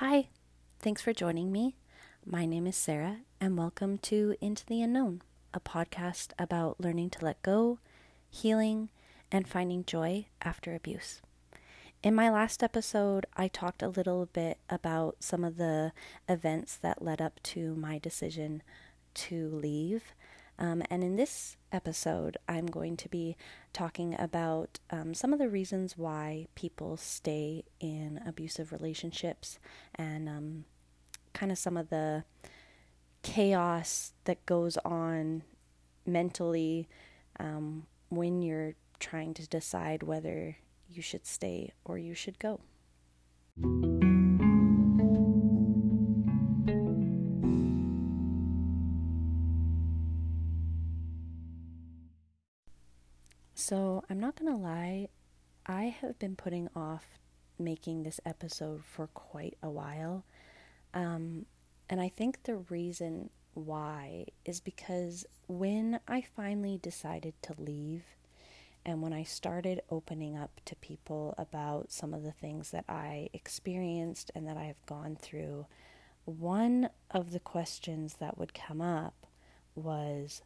Hi, thanks for joining me. My name is Sarah, and welcome to Into the Unknown, a podcast about learning to let go, healing, and finding joy after abuse. In my last episode, I talked a little bit about some of the events that led up to my decision to leave. Um, and in this episode, I'm going to be talking about um, some of the reasons why people stay in abusive relationships and um, kind of some of the chaos that goes on mentally um, when you're trying to decide whether you should stay or you should go. So, I'm not going to lie, I have been putting off making this episode for quite a while. Um, and I think the reason why is because when I finally decided to leave, and when I started opening up to people about some of the things that I experienced and that I have gone through, one of the questions that would come up was,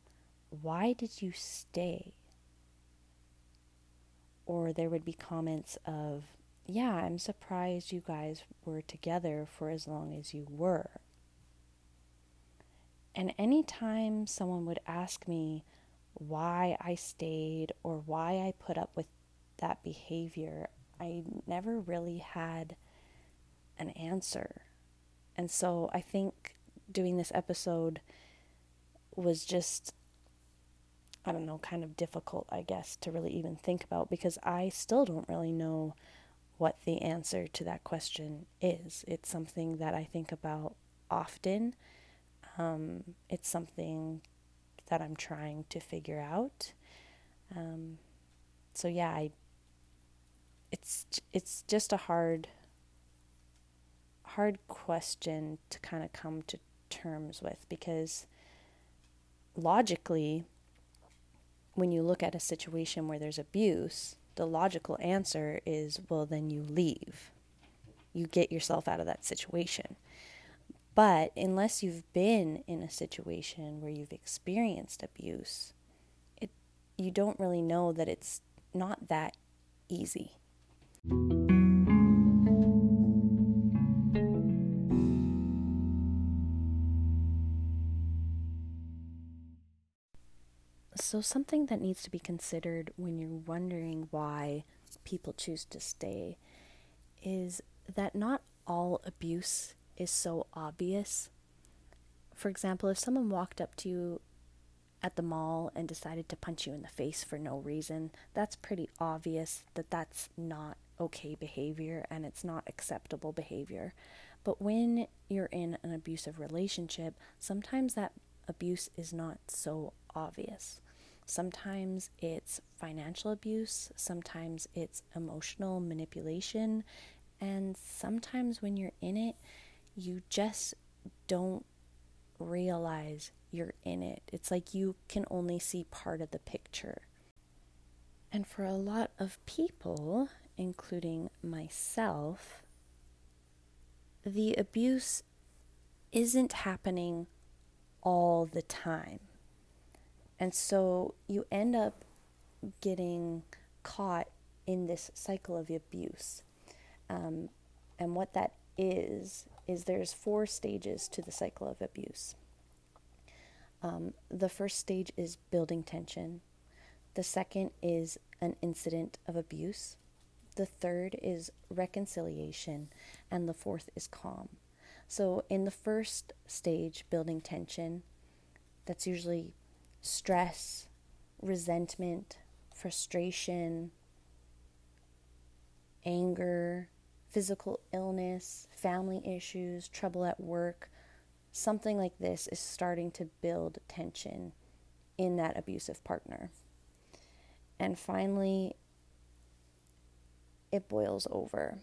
Why did you stay? Or there would be comments of, Yeah, I'm surprised you guys were together for as long as you were. And anytime someone would ask me, why I stayed or why I put up with that behavior, I never really had an answer. And so I think doing this episode was just, I don't know, kind of difficult, I guess, to really even think about because I still don't really know what the answer to that question is. It's something that I think about often. Um, it's something that I'm trying to figure out. Um, so yeah, I, it's it's just a hard hard question to kind of come to terms with because logically when you look at a situation where there's abuse, the logical answer is well then you leave. You get yourself out of that situation. But unless you've been in a situation where you've experienced abuse, it you don't really know that it's not that easy. So, something that needs to be considered when you're wondering why people choose to stay is that not all abuse is so obvious. For example, if someone walked up to you at the mall and decided to punch you in the face for no reason, that's pretty obvious that that's not okay behavior and it's not acceptable behavior. But when you're in an abusive relationship, sometimes that abuse is not so obvious. Sometimes it's financial abuse, sometimes it's emotional manipulation, and sometimes when you're in it, you just don't realize you're in it. It's like you can only see part of the picture. And for a lot of people, including myself, the abuse isn't happening all the time. And so you end up getting caught in this cycle of abuse. Um, and what that is is there's four stages to the cycle of abuse. Um, the first stage is building tension. The second is an incident of abuse. The third is reconciliation. And the fourth is calm. So, in the first stage, building tension, that's usually stress, resentment, frustration, anger, physical illness, family issues, trouble at work, something like this is starting to build tension in that abusive partner. And finally, it boils over.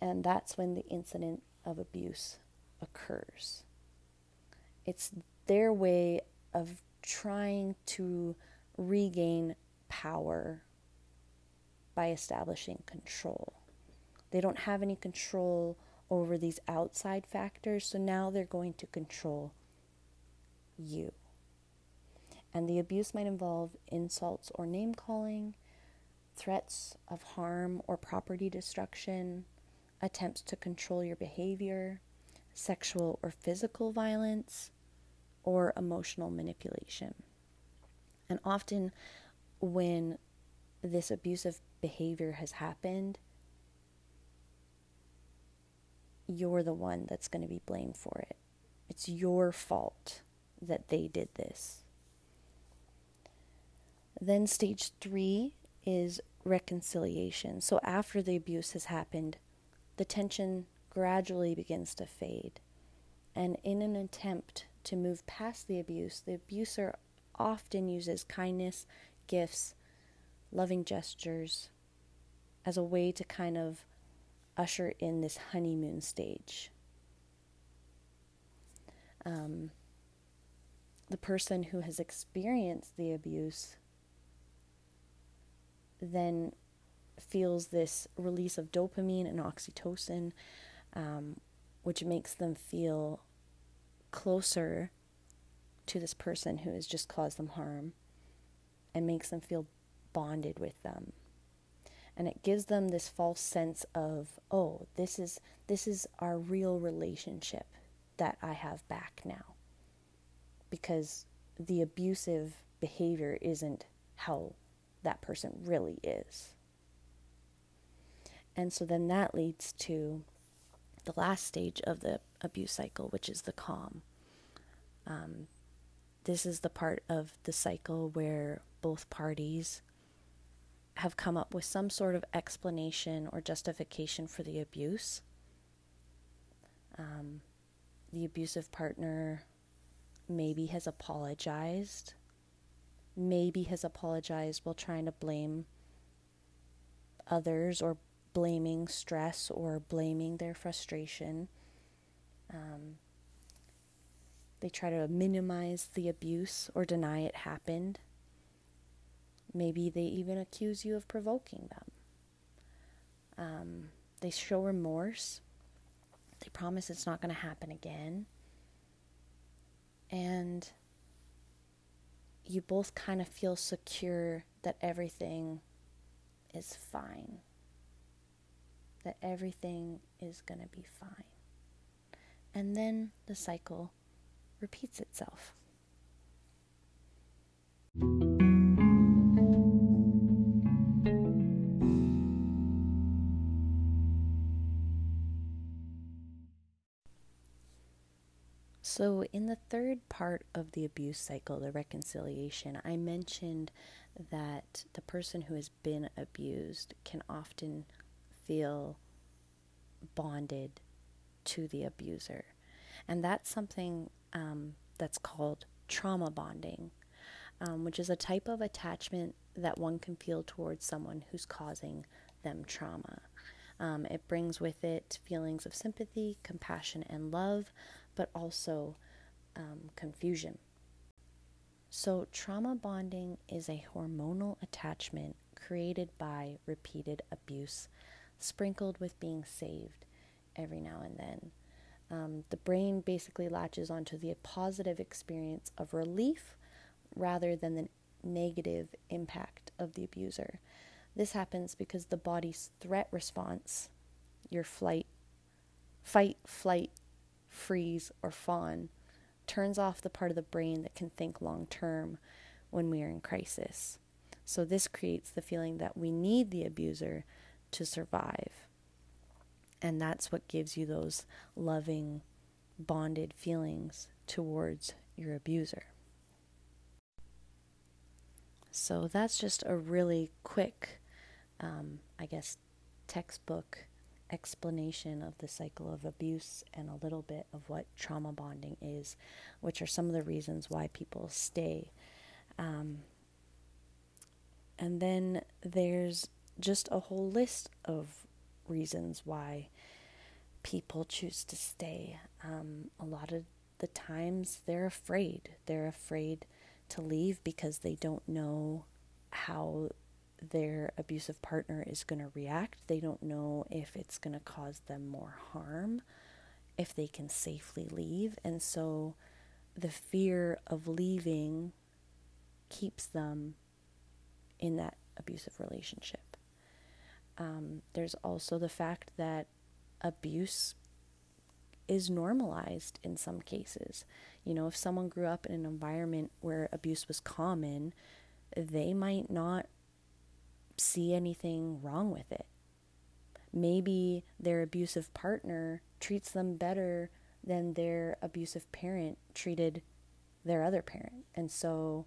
And that's when the incident of abuse occurs. It's their way of trying to regain power by establishing control. They don't have any control over these outside factors. So now they're going to control you. And the abuse might involve insults or name calling, threats of harm or property destruction, attempts to control your behavior, sexual or physical violence, or emotional manipulation. And often, when this abusive behavior has happened, you're the one that's going to be blamed for it. It's your fault that they did this. Then, stage three is reconciliation. So, after the abuse has happened, the tension gradually begins to fade. And in an attempt to move past the abuse, the abuser often uses kindness, gifts, loving gestures as a way to kind of usher in this honeymoon stage. Um, the person who has experienced the abuse then feels this release of dopamine and oxytocin, um, which makes them feel closer to this person who has just caused them harm and makes them feel bonded with them. And it gives them this false sense of oh this is this is our real relationship that I have back now. Because the abusive behavior isn't how that person really is. And so then that leads to the last stage of the abuse cycle which is the calm um, this is the part of the cycle where both parties have come up with some sort of explanation or justification for the abuse. Um, the abusive partner maybe has apologized, maybe has apologized while trying to blame others or blaming stress or blaming their frustration. Um, they try to minimize the abuse or deny it happened. Maybe they even accuse you of provoking them. Um, they show remorse. They promise it's not going to happen again. And you both kind of feel secure that everything is fine. That everything is going to be fine. And then the cycle repeats itself. So, in the third part of the abuse cycle, the reconciliation, I mentioned that the person who has been abused can often feel bonded to the abuser. And that's something um, that's called trauma bonding, um, which is a type of attachment that one can feel towards someone who's causing them trauma. Um, it brings with it feelings of sympathy, compassion, and love, but also um, confusion. So, trauma bonding is a hormonal attachment created by repeated abuse, sprinkled with being saved every now and then. Um, the brain basically latches onto the positive experience of relief rather than the negative impact of the abuser. This happens because the body's threat response, your flight, fight, flight, freeze, or fawn, turns off the part of the brain that can think long term when we are in crisis. So, this creates the feeling that we need the abuser to survive. And that's what gives you those loving, bonded feelings towards your abuser. So, that's just a really quick, um, I guess, textbook explanation of the cycle of abuse and a little bit of what trauma bonding is, which are some of the reasons why people stay. Um, and then there's just a whole list of reasons why people choose to stay. Um, a lot of the times they're afraid. They're afraid to leave because they don't know how their abusive partner is going to react. They don't know if it's going to cause them more harm, if they can safely leave. And so the fear of leaving keeps them in that abusive relationship. Um, there's also the fact that abuse is normalized in some cases. You know, if someone grew up in an environment where abuse was common, they might not see anything wrong with it. Maybe their abusive partner treats them better than their abusive parent treated their other parent. And so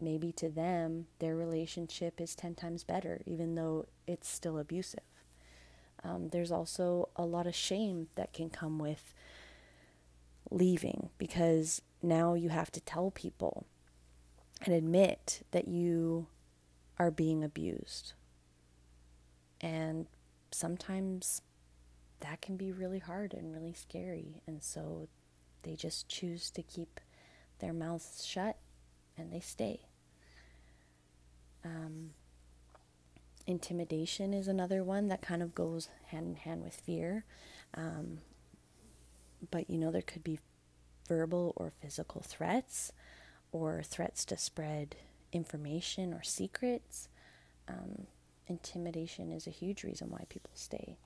maybe to them, their relationship is 10 times better, even though it's still abusive. Um, there's also a lot of shame that can come with leaving because now you have to tell people and admit that you are being abused. And sometimes that can be really hard and really scary. And so they just choose to keep their mouths shut and they stay. Um, intimidation is another one that kind of goes hand in hand with fear. Um, but you know, there could be verbal or physical threats or threats to spread information or secrets. Um, intimidation is a huge reason why people stay.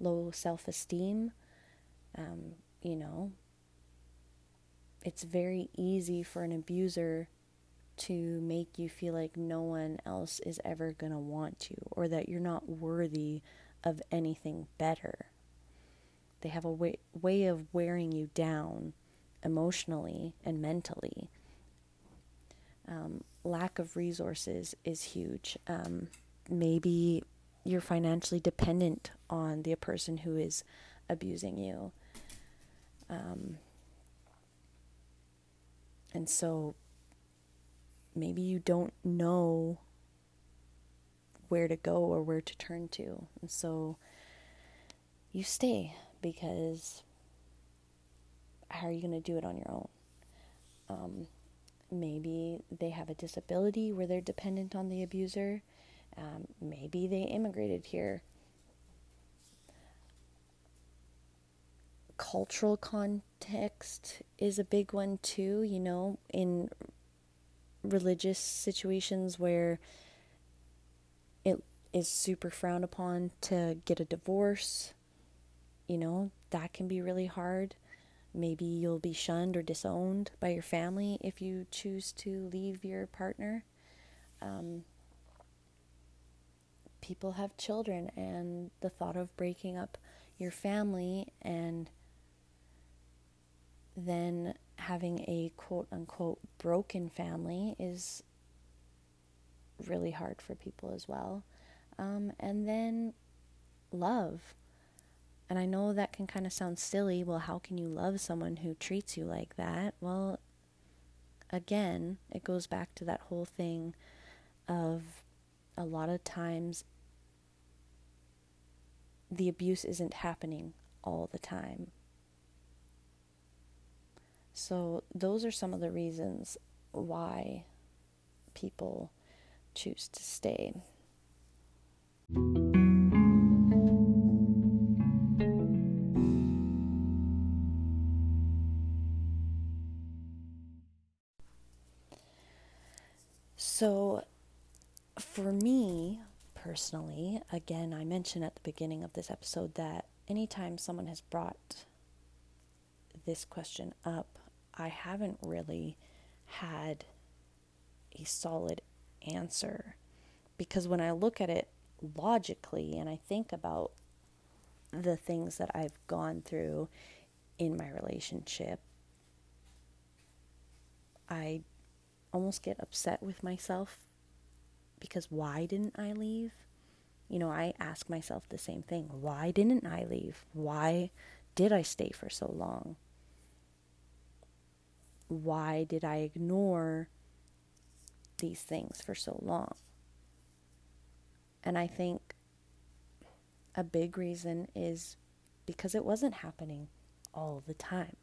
Low self esteem, um, you know, it's very easy for an abuser to make you feel like no one else is ever going to want you or that you're not worthy of anything better. They have a way, way of wearing you down emotionally and mentally. Um, lack of resources is huge. Um, maybe you're financially dependent on the person who is abusing you. Um, and so maybe you don't know where to go or where to turn to. And so you stay because how are you going to do it on your own? Um, maybe they have a disability where they're dependent on the abuser. Um, maybe they immigrated here. Cultural context is a big one too, you know, in religious situations where it is super frowned upon to get a divorce, you know, that can be really hard. Maybe you'll be shunned or disowned by your family if you choose to leave your partner. Um, people have children, and the thought of breaking up your family and then having a quote unquote broken family is really hard for people as well. Um, and then love. And I know that can kind of sound silly. Well, how can you love someone who treats you like that? Well, again, it goes back to that whole thing of a lot of times the abuse isn't happening all the time. So, those are some of the reasons why people choose to stay. So, for me personally, again, I mentioned at the beginning of this episode that anytime someone has brought this question up, I haven't really had a solid answer because when I look at it logically and I think about the things that I've gone through in my relationship, I almost get upset with myself because why didn't I leave? You know, I ask myself the same thing. Why didn't I leave? Why did I stay for so long? Why did I ignore these things for so long? And I think a big reason is because it wasn't happening all the time.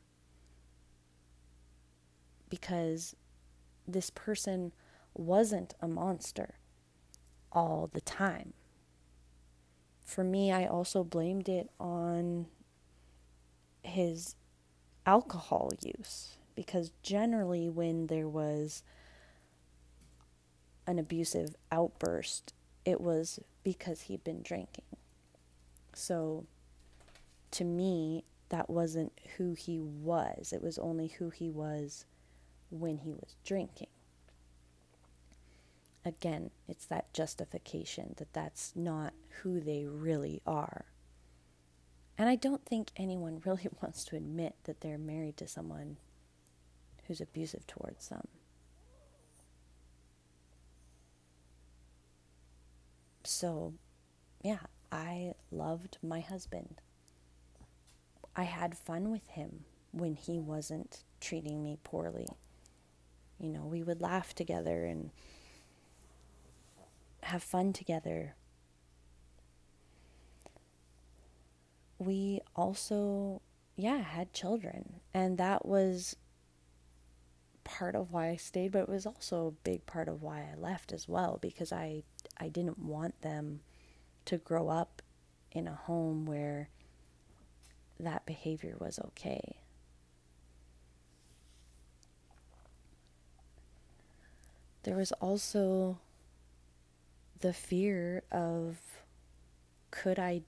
Because this person wasn't a monster. all the time. For me, I also blamed it on his alcohol use because generally, when there was an abusive outburst, it was because he'd been drinking. So, to me, that wasn't who he was. It was only who he was when he was drinking. Again, it's that justification that that's not who they really are. And I don't think anyone really wants to admit that they're married to someone who's abusive towards them. So, yeah, I loved my husband. I had fun with him when he wasn't treating me poorly. You know, we would laugh together and have fun together. We also, yeah, had children. And that was part of why I stayed, but it was also a big part of why I left as well because I I didn't want them to grow up in a home where that behavior was okay. There was also the fear of could I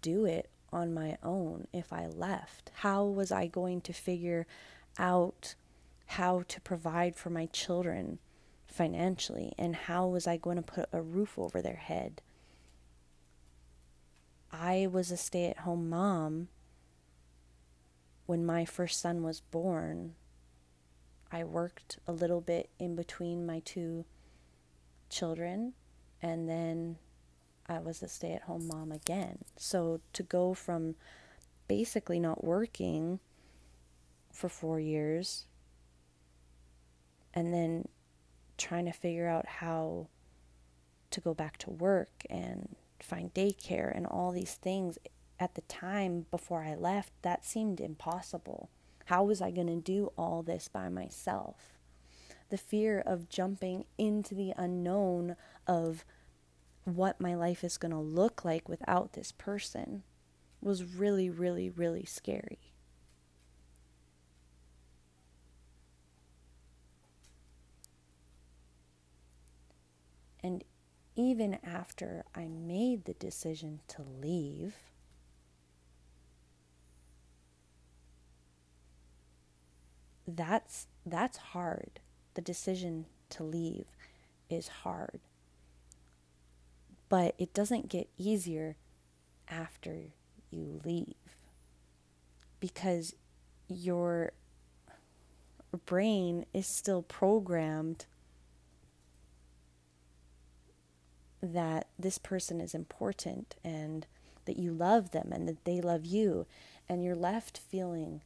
do it on my own if I left? How was I going to figure out how to provide for my children financially? And how was I going to put a roof over their head? I was a stay at home mom when my first son was born, I worked a little bit in between my two children, and then I was a stay at home mom again. So to go from basically not working for four years and then trying to figure out how to go back to work and find daycare and all these things at the time before I left, that seemed impossible. How was I going to do all this by myself? The fear of jumping into the unknown of what my life is going to look like without this person was really, really, really scary. And even after I made the decision to leave, that's that's hard. The decision to leave is hard. But it doesn't get easier after you leave because your brain is still programmed that this person is important and that you love them and that they love you and you're left feeling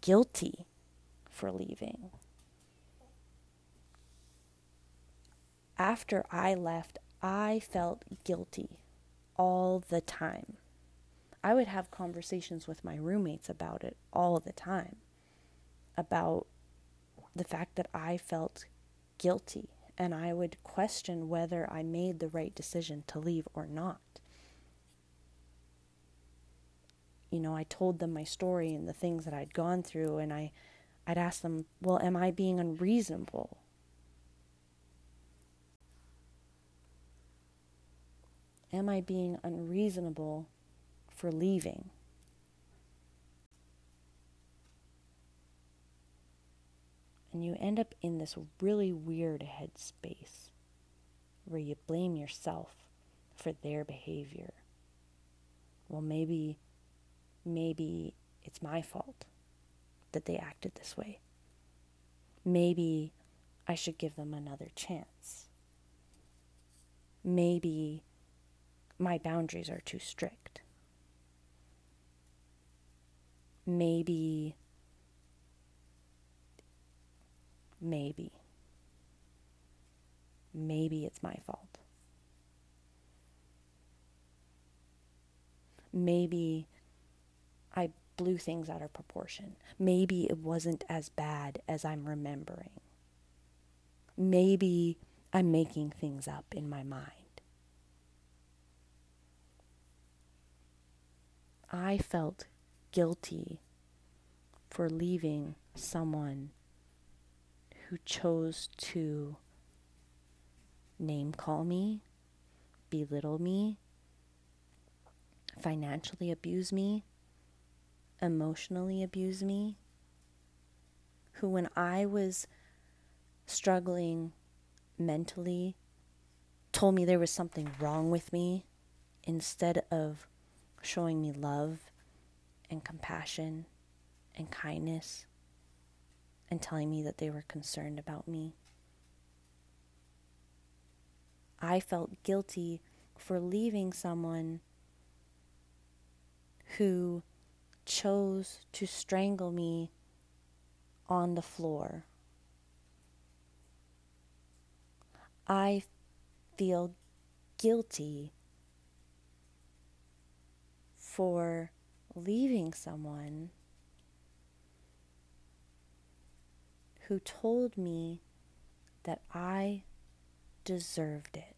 guilty for leaving. After I left, I felt guilty all the time. I would have conversations with my roommates about it all the time about the fact that I felt guilty and I would question whether I made the right decision to leave or not. You know, I told them my story and the things that I'd gone through, and I I'd ask them, well, am I being unreasonable? Am I being unreasonable for leaving? And you end up in this really weird headspace where you blame yourself for their behavior. Well, maybe, maybe it's my fault that they acted this way. Maybe I should give them another chance. Maybe my boundaries are too strict. Maybe, Maybe. Maybe it's my fault. Maybe I blew things out of proportion. Maybe it wasn't as bad as I'm remembering. Maybe I'm making things up in my mind. I felt guilty for leaving someone who chose to name call me, belittle me, financially abuse me, emotionally abuse me, who, when I was struggling mentally, told me there was something wrong with me instead of showing me love and compassion and kindness and telling me that they were concerned about me. I felt guilty for leaving someone who chose to strangle me on the floor. I feel guilty for leaving someone who told me that I deserved it.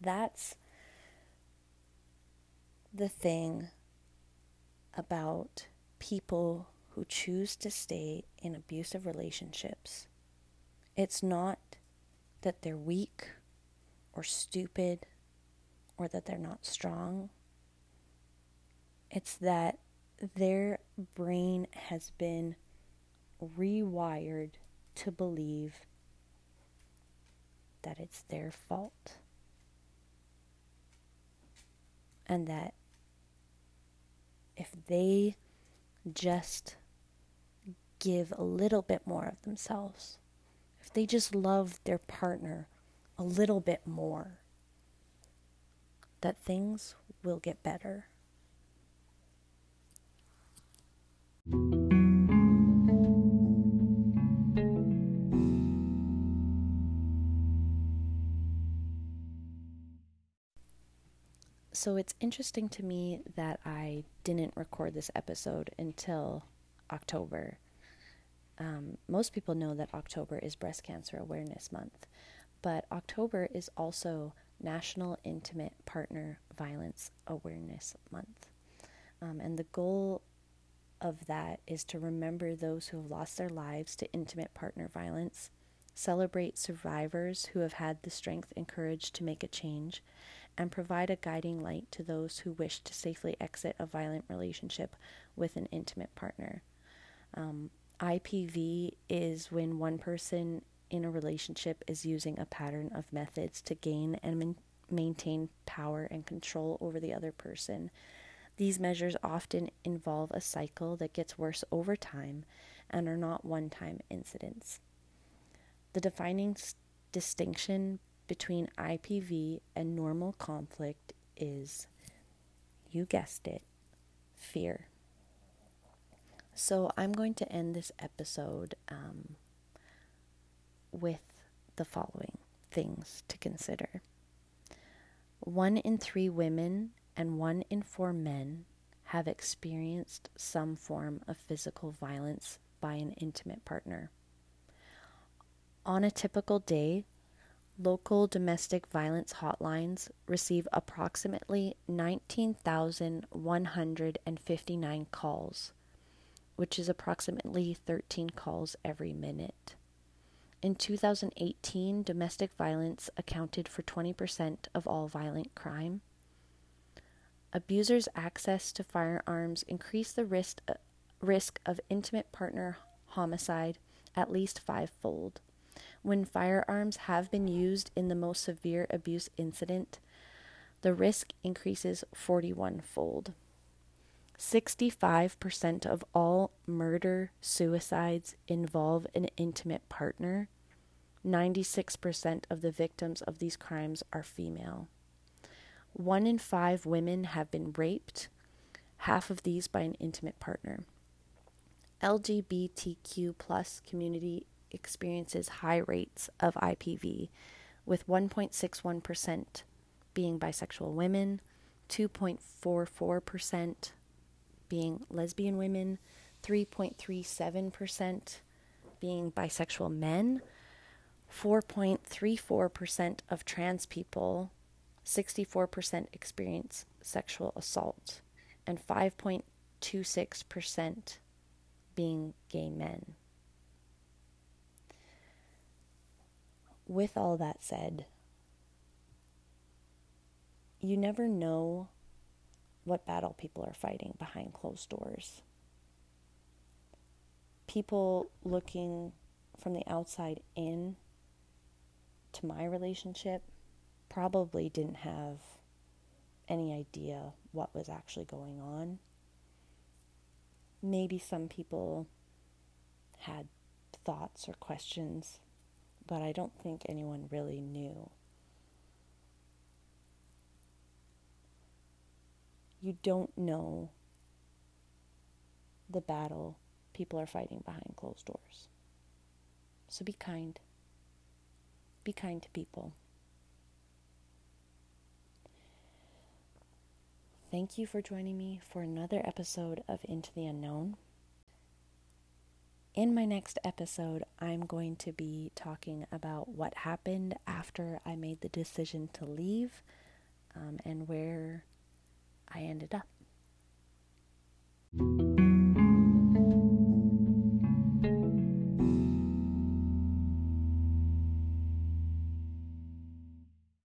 That's the thing about people who choose to stay in abusive relationships. It's not that they're weak or stupid or that they're not strong. It's that their brain has been rewired to believe that it's their fault. And that if they just give a little bit more of themselves, if they just love their partner a little bit more, that things will get better. So it's interesting to me that I didn't record this episode until October. Um, most people know that October is Breast Cancer Awareness Month, but October is also National Intimate Partner Violence Awareness Month. Um, and the goal of that is to remember those who have lost their lives to intimate partner violence, celebrate survivors who have had the strength and courage to make a change, and provide a guiding light to those who wish to safely exit a violent relationship with an intimate partner. Um, IPV is when one person in a relationship is using a pattern of methods to gain and maintain power and control over the other person. These measures often involve a cycle that gets worse over time and are not one time incidents. The defining s- distinction between IPV and normal conflict is, you guessed it, fear. So I'm going to end this episode um, with the following things to consider. One in three women and one in four men have experienced some form of physical violence by an intimate partner. On a typical day, local domestic violence hotlines receive approximately 19,159 calls, which is approximately 13 calls every minute. In 2018, domestic violence accounted for 20% of all violent crime. Abusers' access to firearms increase the risk, uh, risk of intimate partner homicide at least fivefold. When firearms have been used in the most severe abuse incident, the risk increases 41 fold. 65% of all murder suicides involve an intimate partner. 96% of the victims of these crimes are female. One in five women have been raped, half of these by an intimate partner. LGBTQ plus community experiences high rates of IPV, with 1.61% being bisexual women, 2.44% being lesbian women, 3.37% being bisexual men, 4.34% of trans people, 64% experience sexual assault, and 5.26% being gay men. With all that said, you never know what battle people are fighting behind closed doors. People looking from the outside in to my relationship probably didn't have any idea what was actually going on. Maybe some people had thoughts or questions, but I don't think anyone really knew. You don't know the battle people are fighting behind closed doors. So be kind. Be kind to people. Thank you for joining me for another episode of Into the Unknown. In my next episode, I'm going to be talking about what happened after I made the decision to leave um, and where I ended up.